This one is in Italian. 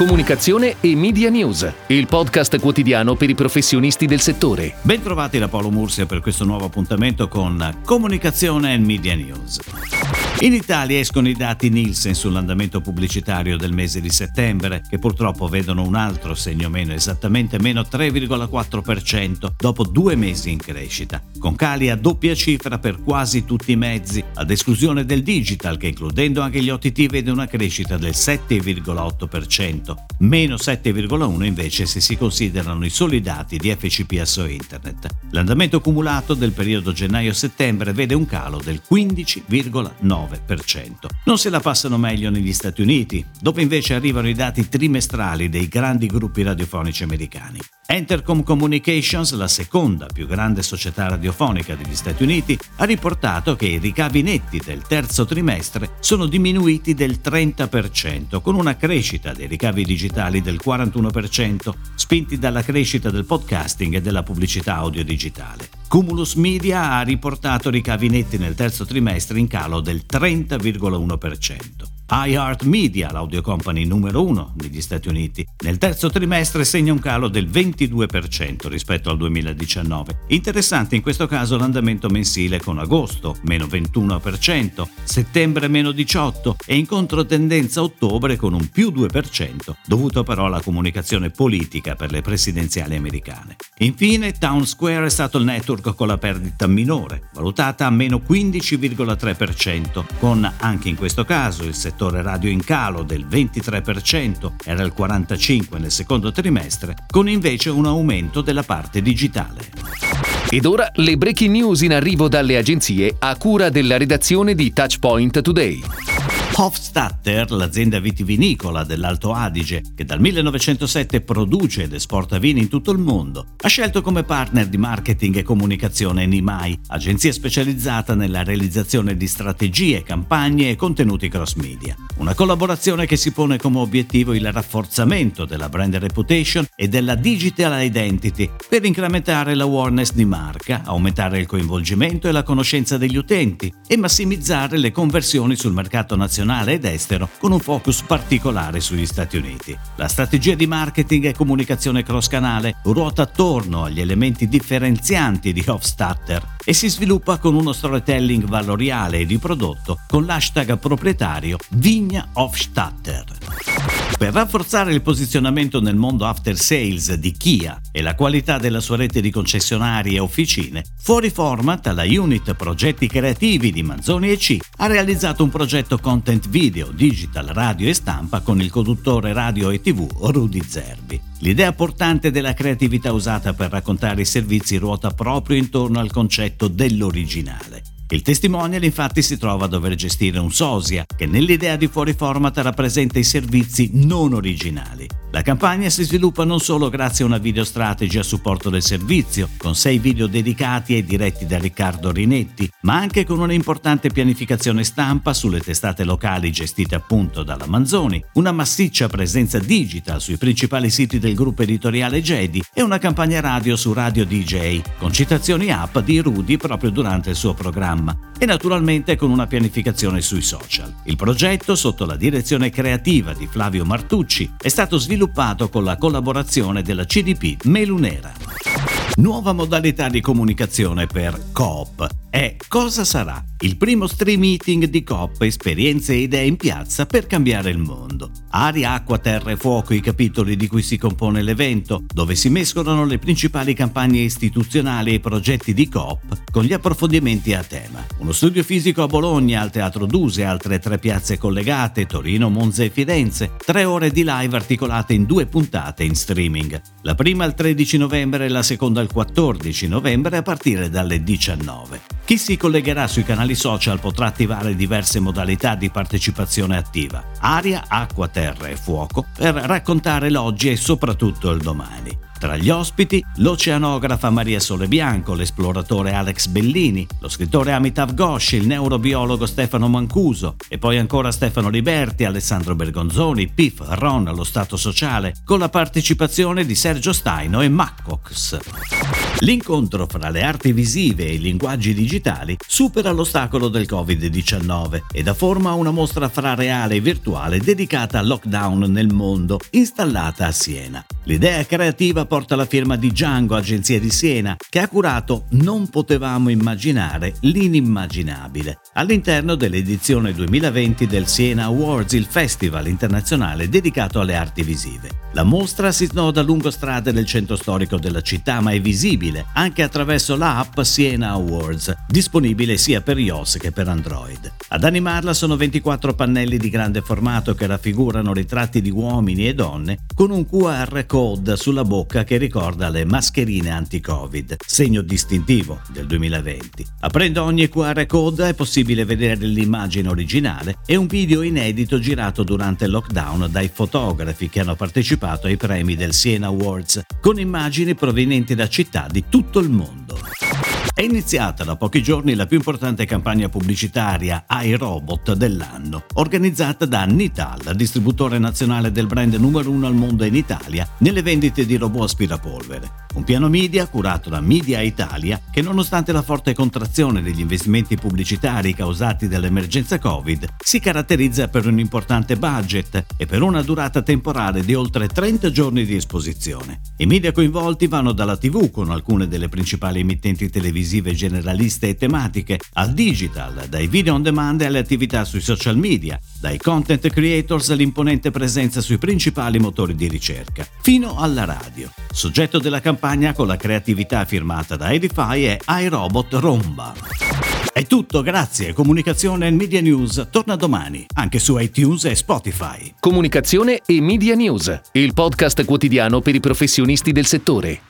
comunicazione e media news, il podcast quotidiano per i professionisti del settore. Bentrovati da Paolo Mursia per questo nuovo appuntamento con Comunicazione e Media News. In Italia escono i dati Nielsen sull'andamento pubblicitario del mese di settembre, che purtroppo vedono un altro segno meno, esattamente meno 3,4% dopo due mesi in crescita, con cali a doppia cifra per quasi tutti i mezzi, ad esclusione del digital che includendo anche gli OTT vede una crescita del 7,8%, meno 7,1% invece se si considerano i soli dati di FCPSO Internet. L'andamento cumulato del periodo gennaio-settembre vede un calo del 15,9%. 9%. Non se la passano meglio negli Stati Uniti, dove invece arrivano i dati trimestrali dei grandi gruppi radiofonici americani. Entercom Communications, la seconda più grande società radiofonica degli Stati Uniti, ha riportato che i ricavi netti del terzo trimestre sono diminuiti del 30%, con una crescita dei ricavi digitali del 41%, spinti dalla crescita del podcasting e della pubblicità audio digitale. Cumulus Media ha riportato ricavi netti nel terzo trimestre in calo del 30,1% iHeartMedia, l'audio company numero uno negli Stati Uniti, nel terzo trimestre segna un calo del 22% rispetto al 2019. Interessante in questo caso l'andamento mensile con agosto, meno 21%, settembre meno 18% e in controtendenza ottobre con un più 2%, dovuto però alla comunicazione politica per le presidenziali americane. Infine, Town Square è stato il network con la perdita minore, valutata a meno 15,3%, con anche in questo caso il settore settore radio in calo del 23%, era il 45% nel secondo trimestre, con invece un aumento della parte digitale. Ed ora le breaking news in arrivo dalle agenzie a cura della redazione di Touchpoint Today. Hofstadter, l'azienda vitivinicola dell'Alto Adige, che dal 1907 produce ed esporta vini in tutto il mondo, ha scelto come partner di marketing e comunicazione Nimai, agenzia specializzata nella realizzazione di strategie, campagne e contenuti cross media. Una collaborazione che si pone come obiettivo il rafforzamento della brand reputation e della digital identity per incrementare l'awareness di marca, aumentare il coinvolgimento e la conoscenza degli utenti e massimizzare le conversioni sul mercato nazionale nazionale ed estero con un focus particolare sugli Stati Uniti. La strategia di marketing e comunicazione cross-canale ruota attorno agli elementi differenzianti di Hofstadter e si sviluppa con uno storytelling valoriale e di prodotto con l'hashtag proprietario Vigna Hofstadter. Per rafforzare il posizionamento nel mondo after sales di Kia e la qualità della sua rete di concessionari e officine, fuori format la unit progetti creativi di Manzoni e C ha realizzato un progetto content video, digital, radio e stampa con il conduttore radio e tv Rudy Zerbi. L'idea portante della creatività usata per raccontare i servizi ruota proprio intorno al concetto dell'originale. Il testimonial infatti si trova a dover gestire un sosia che nell'idea di fuori format rappresenta i servizi non originali. La campagna si sviluppa non solo grazie a una video strategy a supporto del servizio, con sei video dedicati e diretti da Riccardo Rinetti, ma anche con un'importante pianificazione stampa sulle testate locali gestite appunto dalla Manzoni, una massiccia presenza digital sui principali siti del gruppo editoriale Jedi e una campagna radio su Radio DJ, con citazioni app di Rudy proprio durante il suo programma e naturalmente con una pianificazione sui social. Il progetto, sotto la direzione creativa di Flavio Martucci, è stato sviluppato con la collaborazione della CDP Melunera. Nuova modalità di comunicazione per Coop è Cosa sarà? Il primo stream meeting di Coop, esperienze e idee in piazza per cambiare il mondo. Aria, acqua, terra e fuoco i capitoli di cui si compone l'evento, dove si mescolano le principali campagne istituzionali e i progetti di Coop con gli approfondimenti a tema. Uno studio fisico a Bologna, al Teatro Duse, altre tre piazze collegate, Torino, Monza e Firenze, tre ore di live articolate in due puntate in streaming. La prima il 13 novembre e la seconda il 14 novembre a partire dalle 19. Chi si collegherà sui canali social potrà attivare diverse modalità di partecipazione attiva, aria, acqua, terra e fuoco, per raccontare l'oggi e soprattutto il domani. Tra gli ospiti, l'oceanografa Maria Sole Bianco, l'esploratore Alex Bellini, lo scrittore Amitav Ghosh, il neurobiologo Stefano Mancuso e poi ancora Stefano Liberti, Alessandro Bergonzoni, Pif, Ron, lo Stato Sociale, con la partecipazione di Sergio Staino e Maccox. L'incontro fra le arti visive e i linguaggi digitali supera l'ostacolo del Covid-19 e dà forma a una mostra fra reale e virtuale dedicata al lockdown nel mondo, installata a Siena. L'idea creativa porta la firma di Django, agenzia di Siena, che ha curato Non potevamo immaginare l'inimmaginabile, all'interno dell'edizione 2020 del Siena Awards, il festival internazionale dedicato alle arti visive. La mostra si snoda lungo strade del centro storico della città, ma è visibile anche attraverso l'app Siena Awards, disponibile sia per iOS che per Android. Ad animarla sono 24 pannelli di grande formato che raffigurano ritratti di uomini e donne con un QR code sulla bocca che ricorda le mascherine anti-Covid, segno distintivo del 2020. Aprendo ogni QR code è possibile vedere l'immagine originale e un video inedito girato durante il lockdown dai fotografi che hanno partecipato ai premi del Siena Awards, con immagini provenienti da città di tutto il mondo. È iniziata da pochi giorni la più importante campagna pubblicitaria iRobot dell'anno, organizzata da Nital, distributore nazionale del brand numero uno al mondo in Italia nelle vendite di robot aspirapolvere. Un piano media curato da Media Italia che nonostante la forte contrazione degli investimenti pubblicitari causati dall'emergenza Covid si caratterizza per un importante budget e per una durata temporale di oltre 30 giorni di esposizione. I media coinvolti vanno dalla TV con alcune delle principali emittenti televisive televisive generaliste e tematiche, al digital, dai video on demand alle attività sui social media, dai content creators all'imponente presenza sui principali motori di ricerca, fino alla radio. Soggetto della campagna con la creatività firmata da Edify è iRobot Romba. È tutto, grazie. Comunicazione e Media News torna domani, anche su iTunes e Spotify. Comunicazione e Media News, il podcast quotidiano per i professionisti del settore.